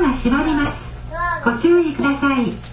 が閉まります。ご注意ください。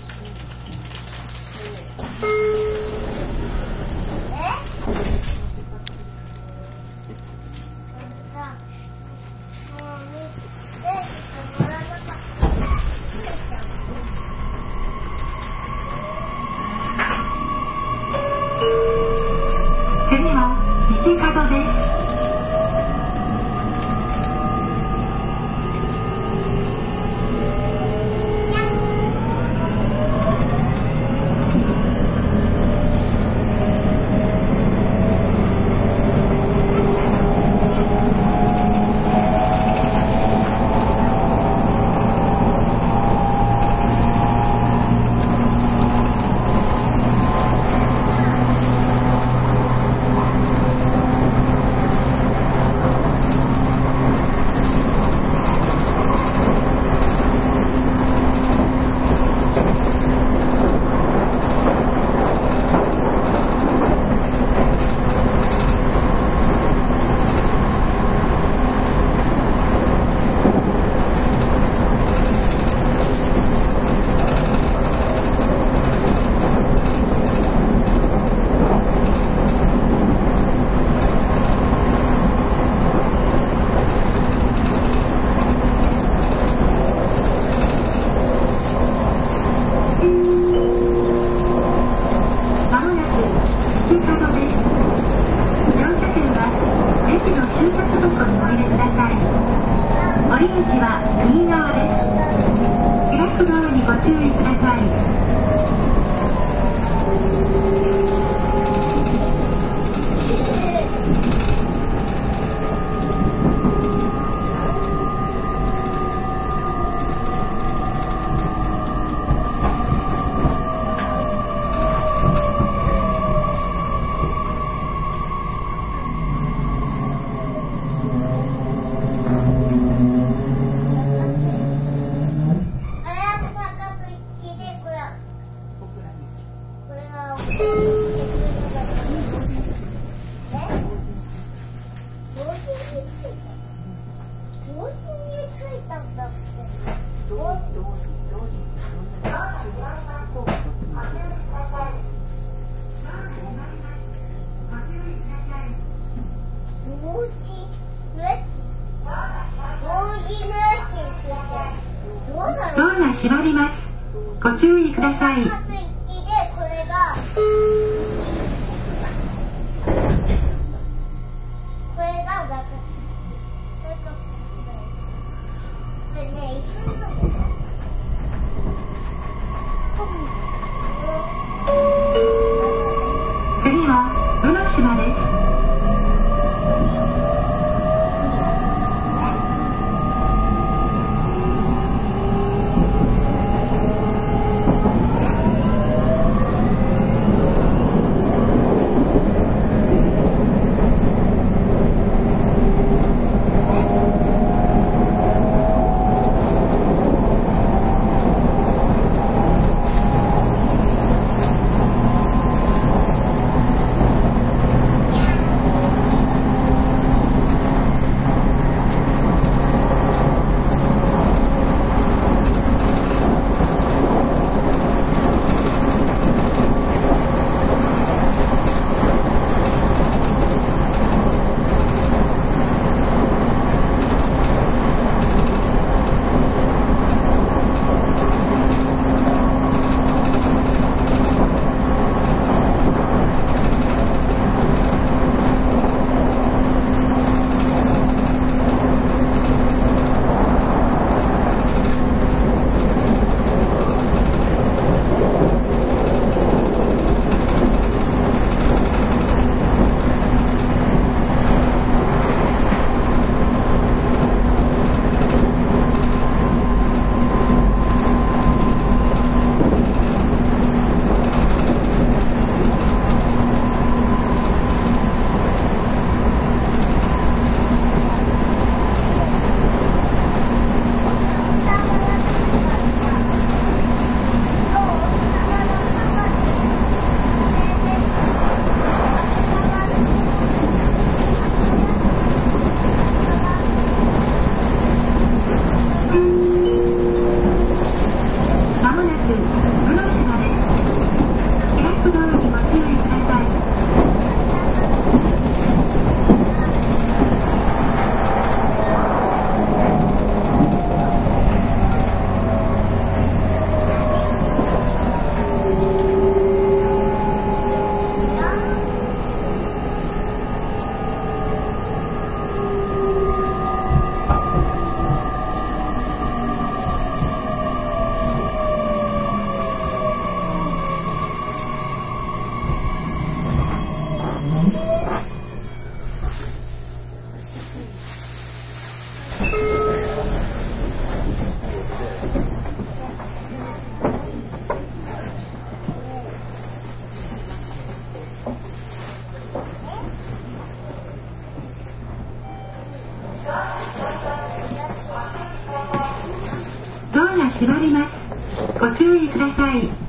が絞ります。ご注意ください。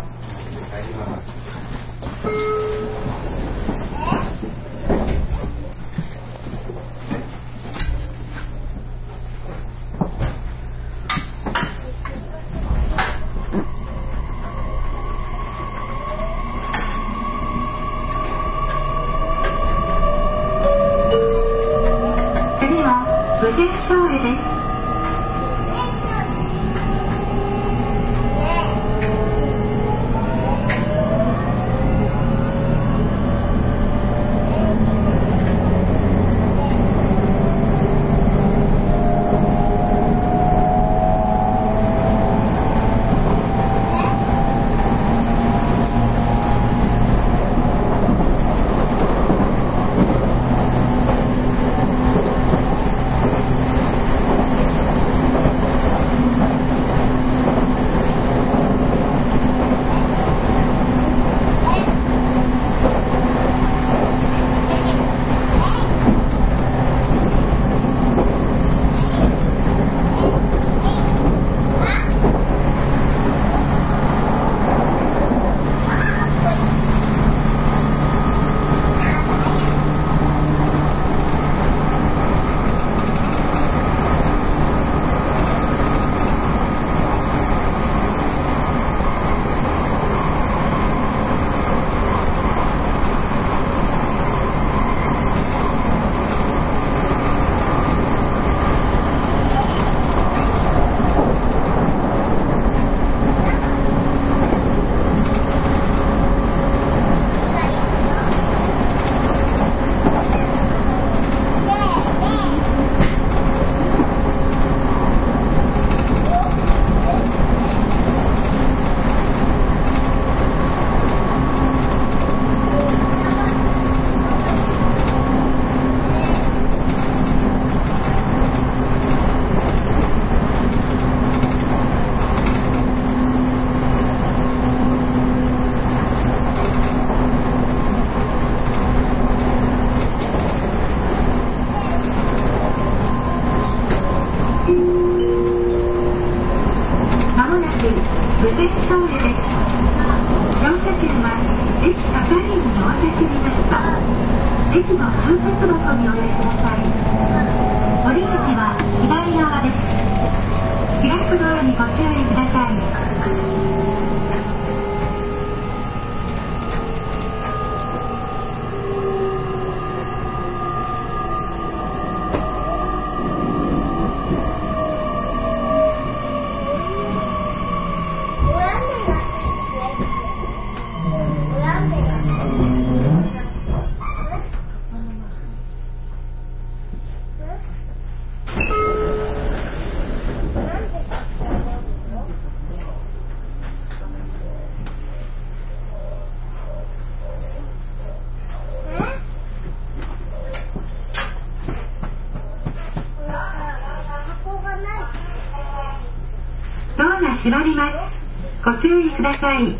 閉まります。ご注意ください。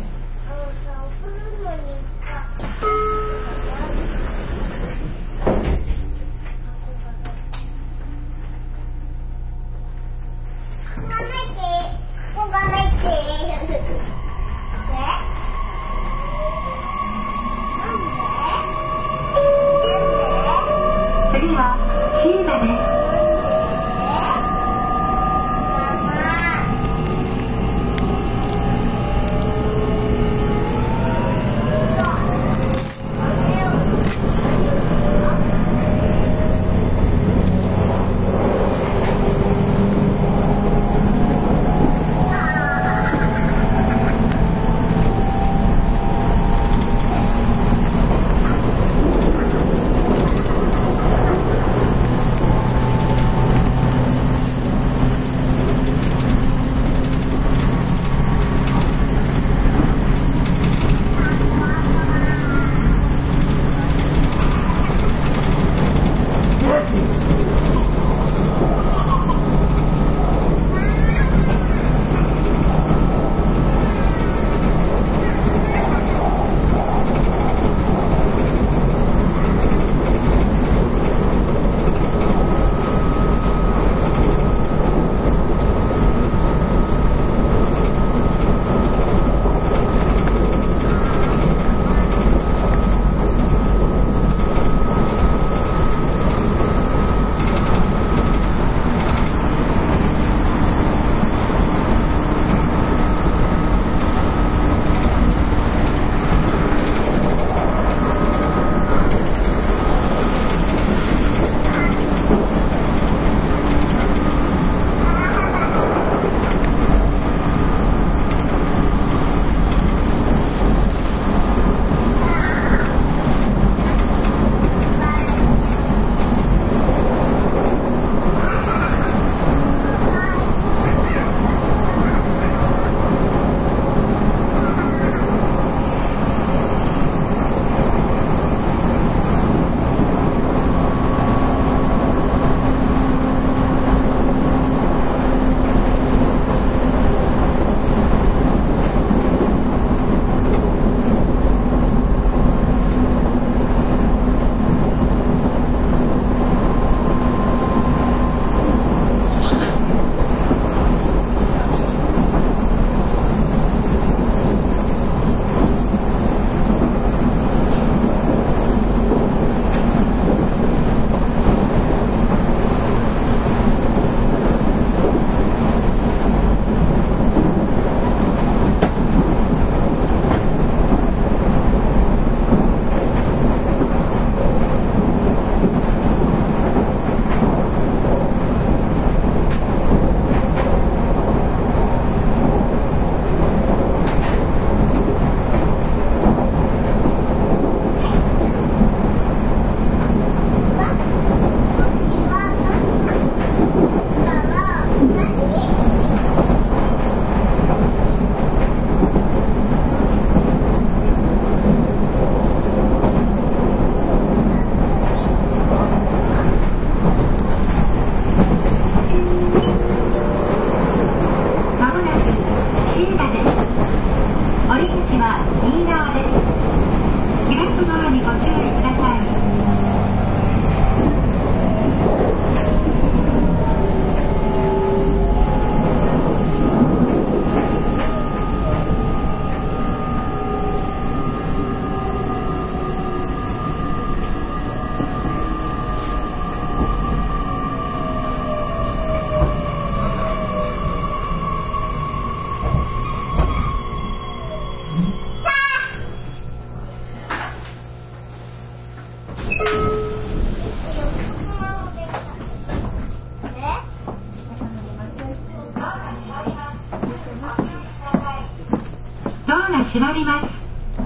が閉まります。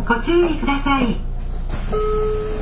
ご注意ください。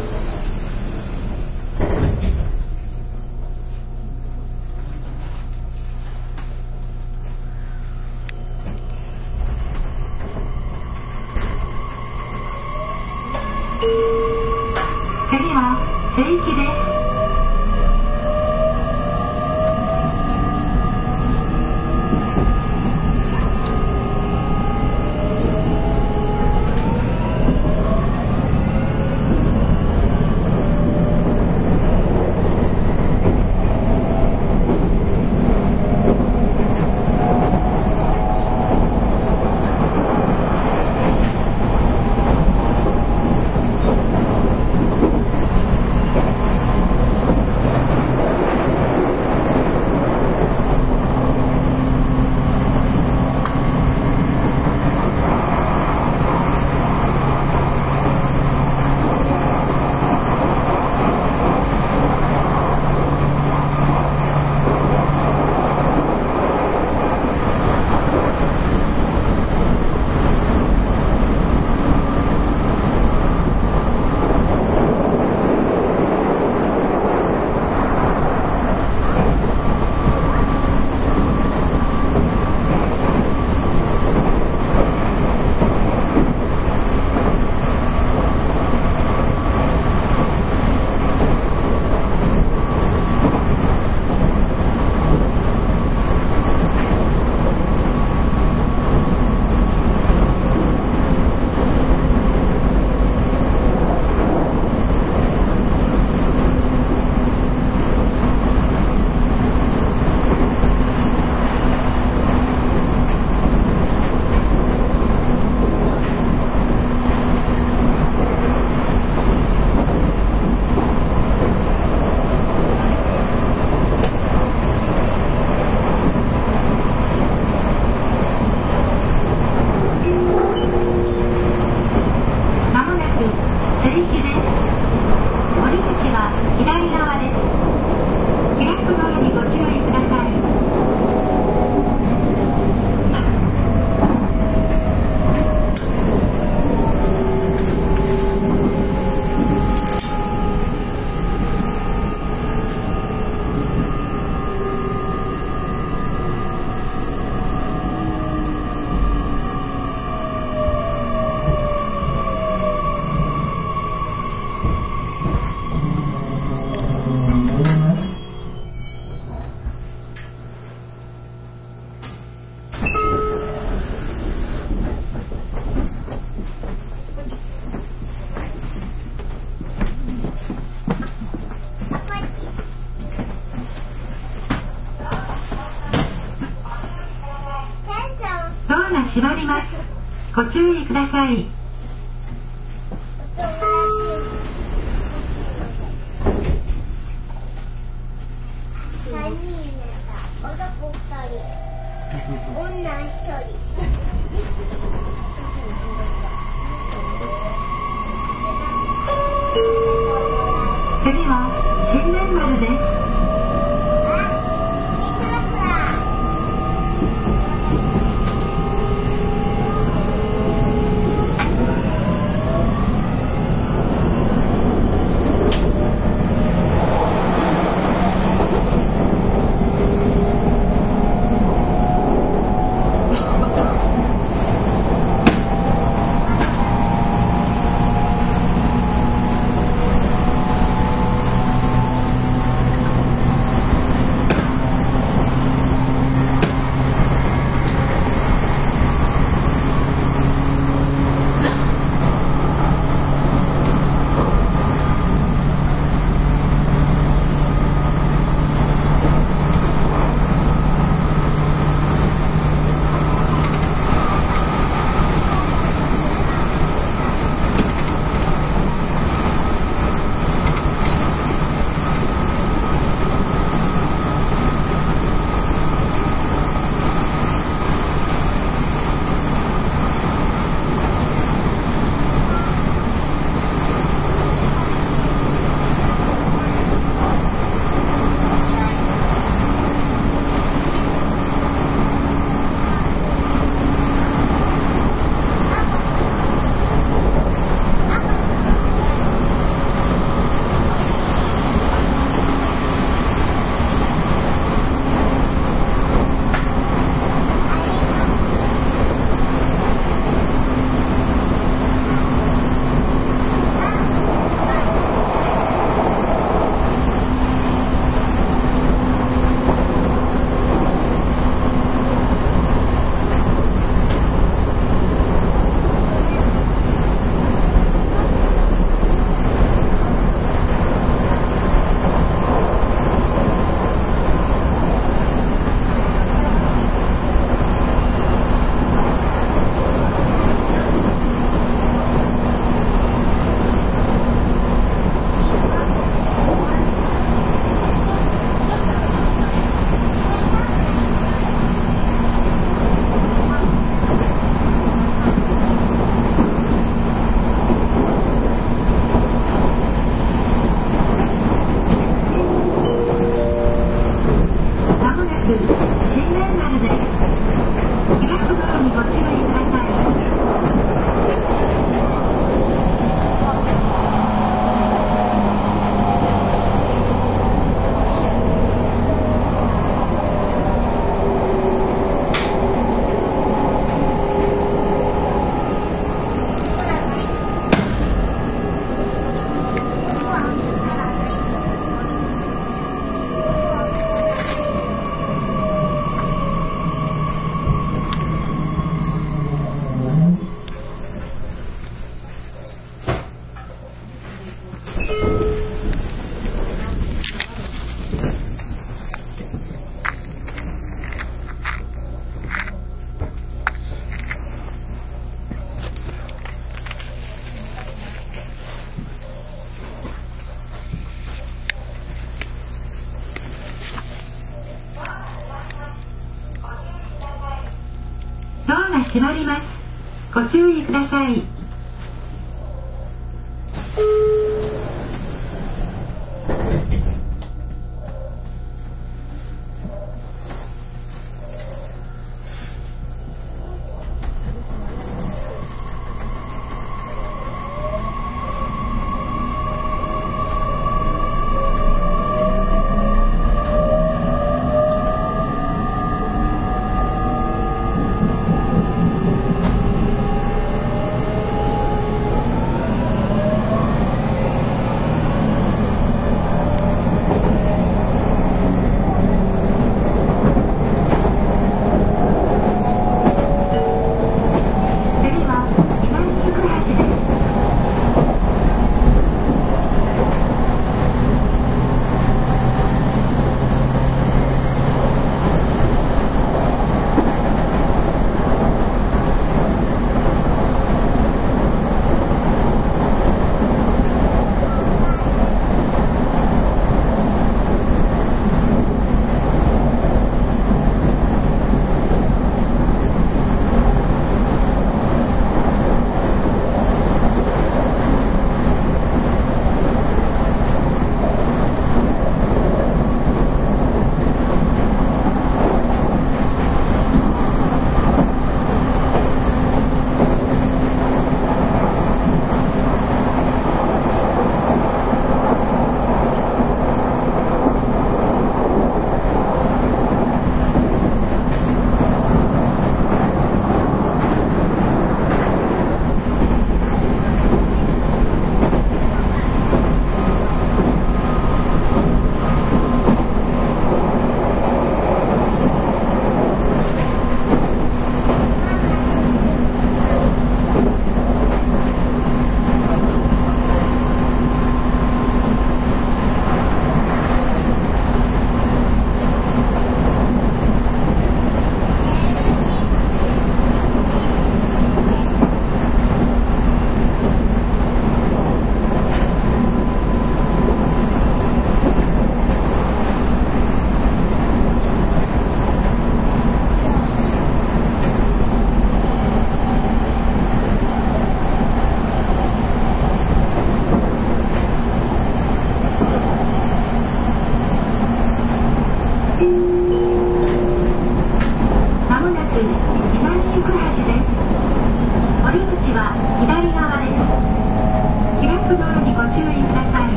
注意ください。閉まります。ご注意ください。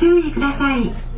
注意ください。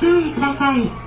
注意ください。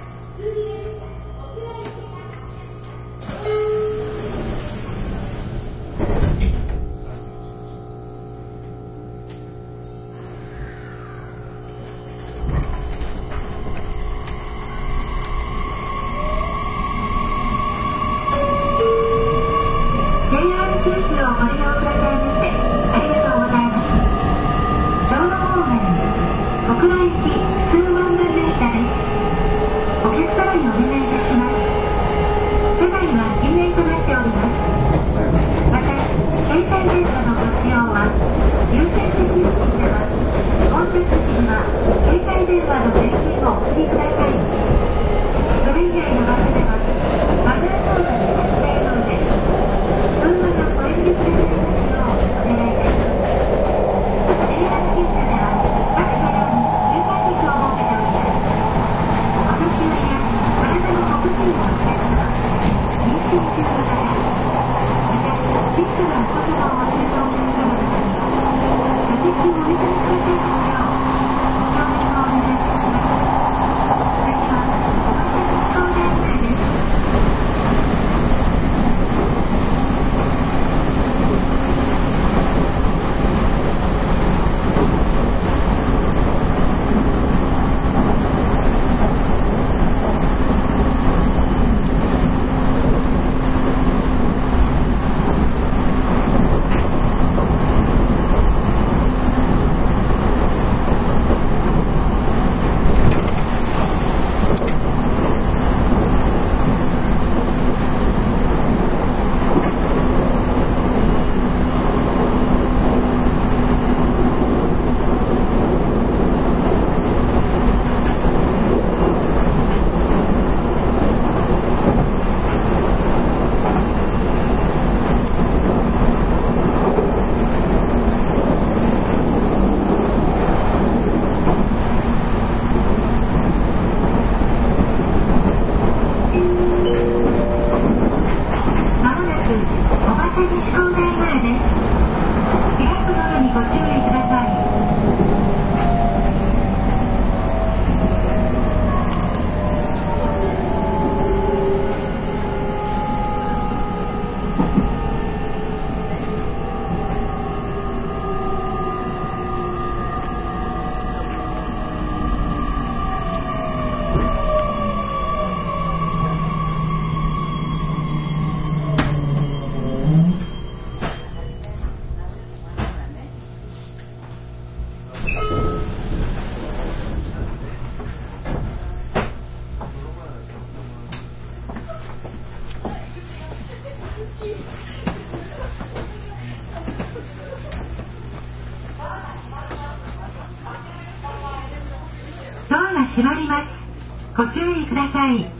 ご注意ください。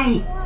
い。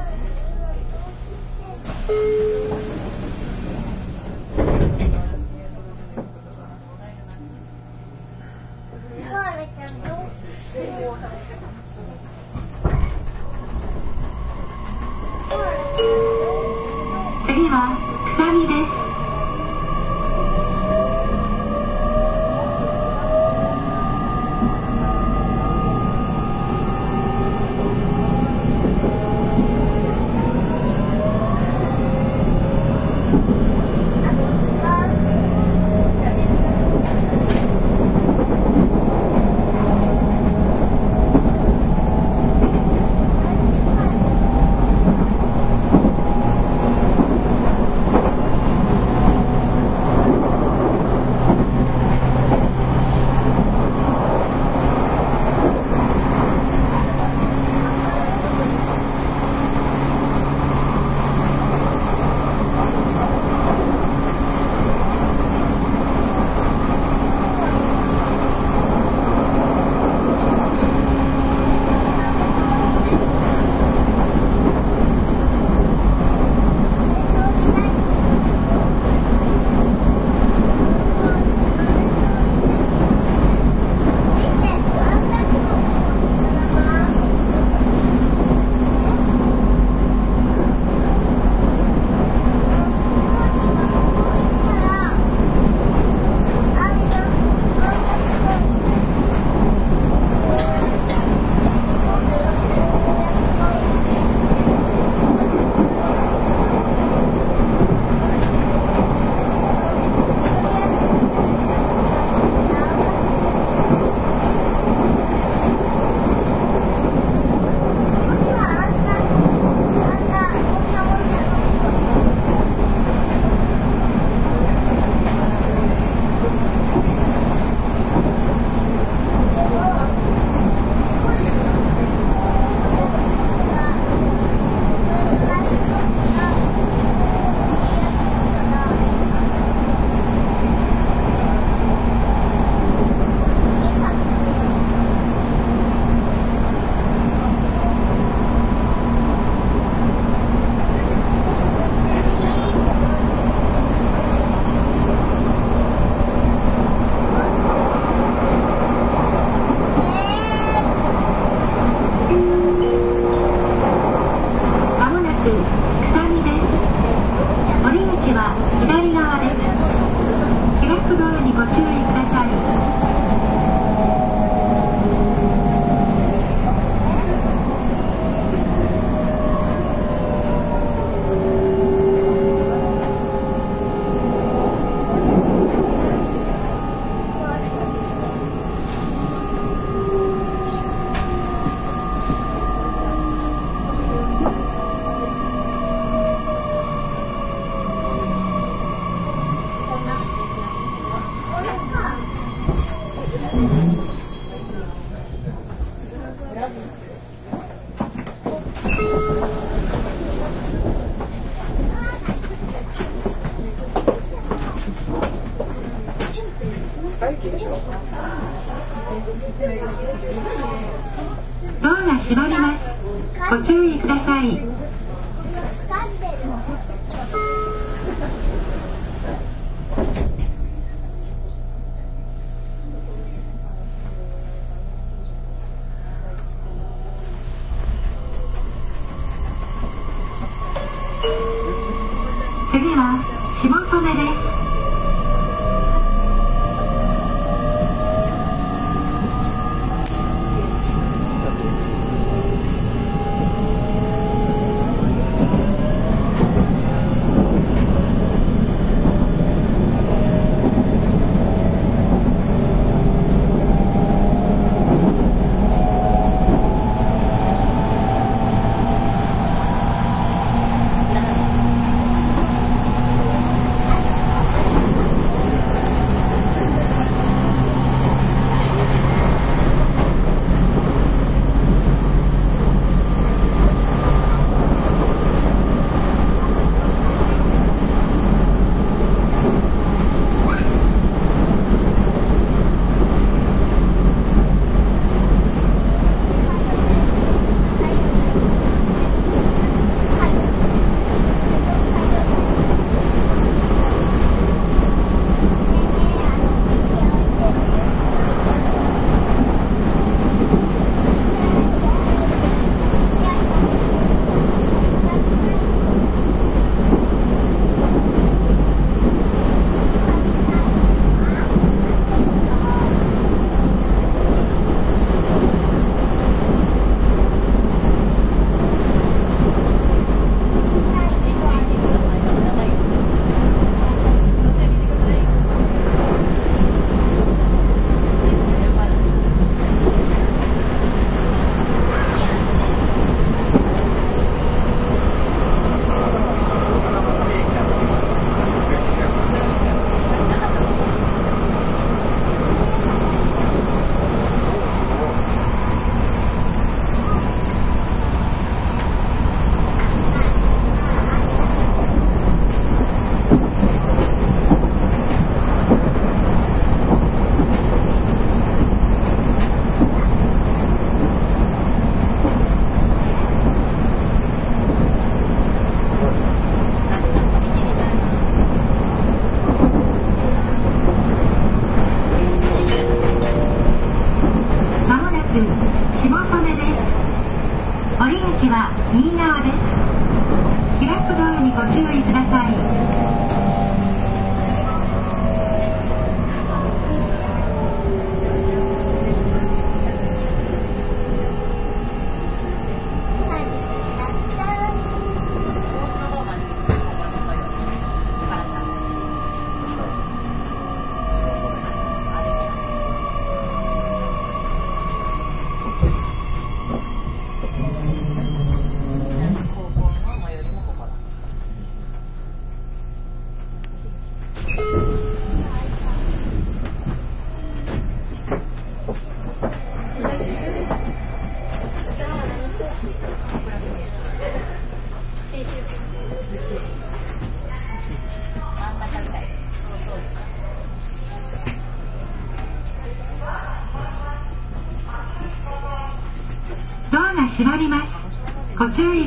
が閉まります。ご注意ください。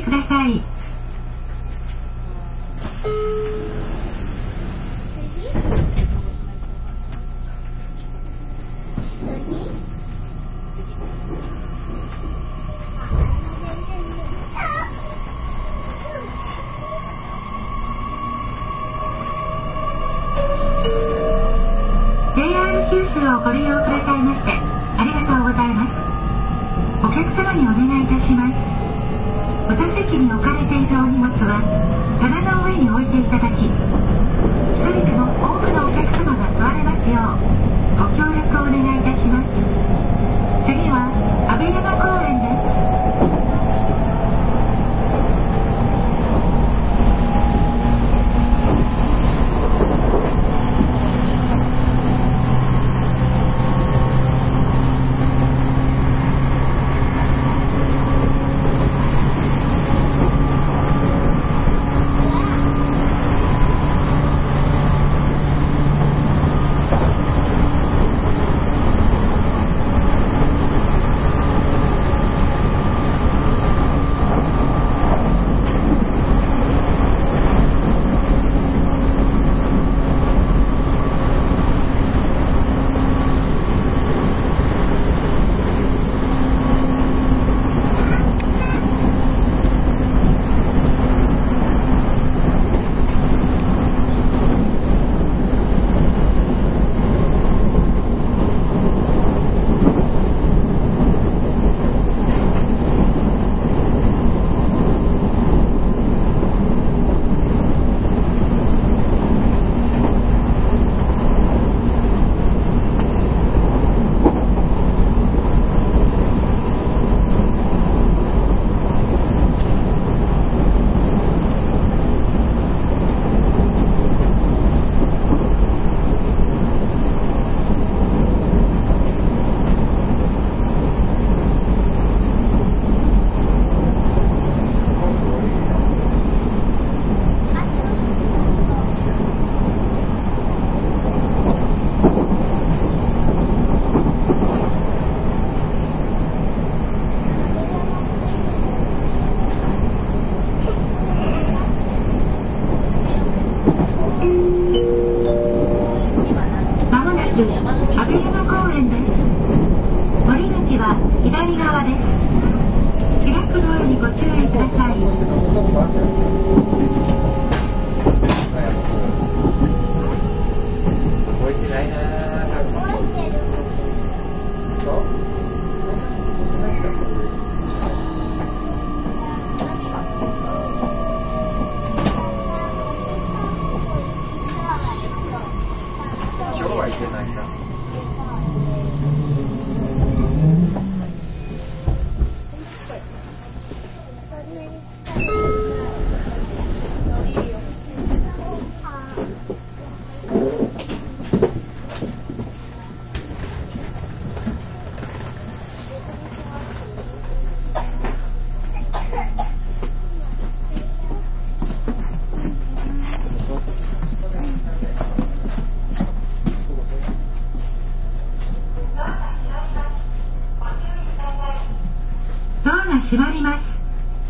ますご注意ください九州をご利用くださいましてありがとうございますお客様にお願いいたしますお座席に置かれているお荷物は棚の上に置いていただき一人でも多くのお客様が座れますようご協力をお願いいたします。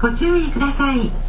ご注意ください。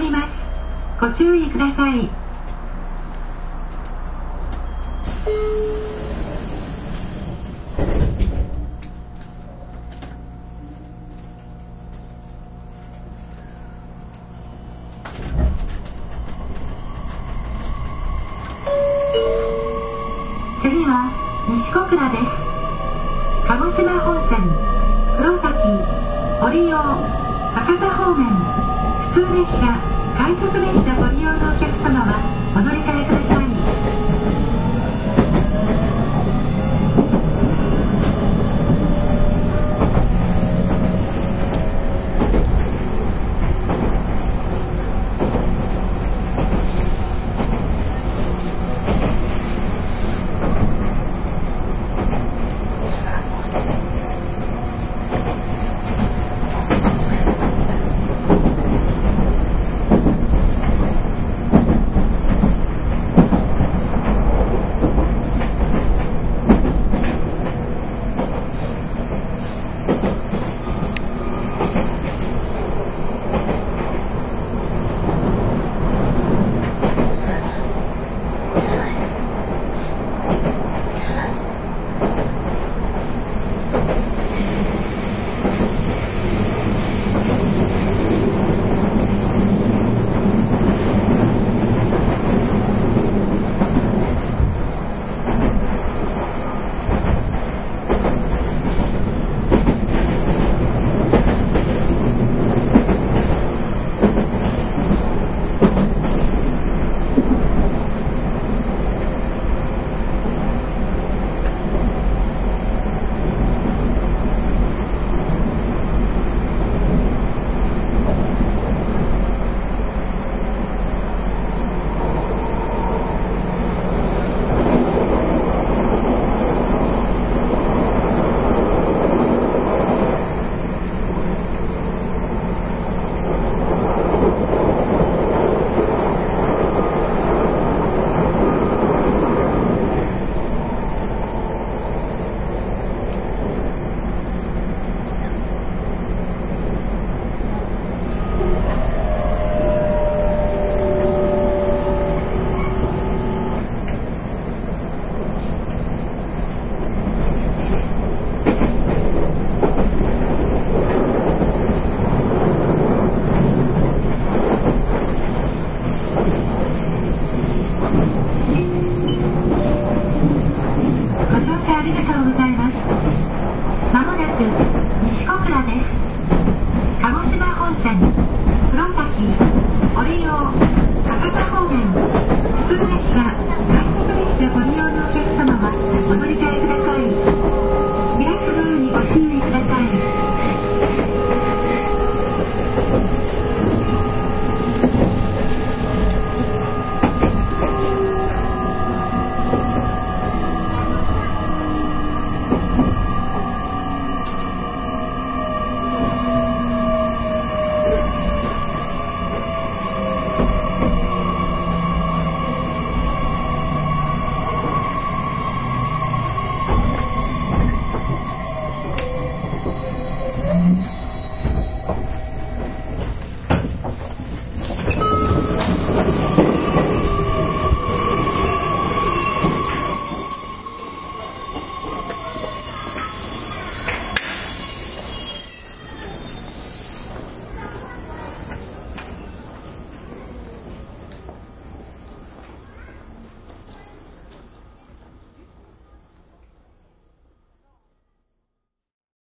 ります。ご注意ください。次は西小倉です。鹿児島本線、黒崎、堀尾、博多方面、普通列車、快速列車ご利用のお客様はお乗り換えください。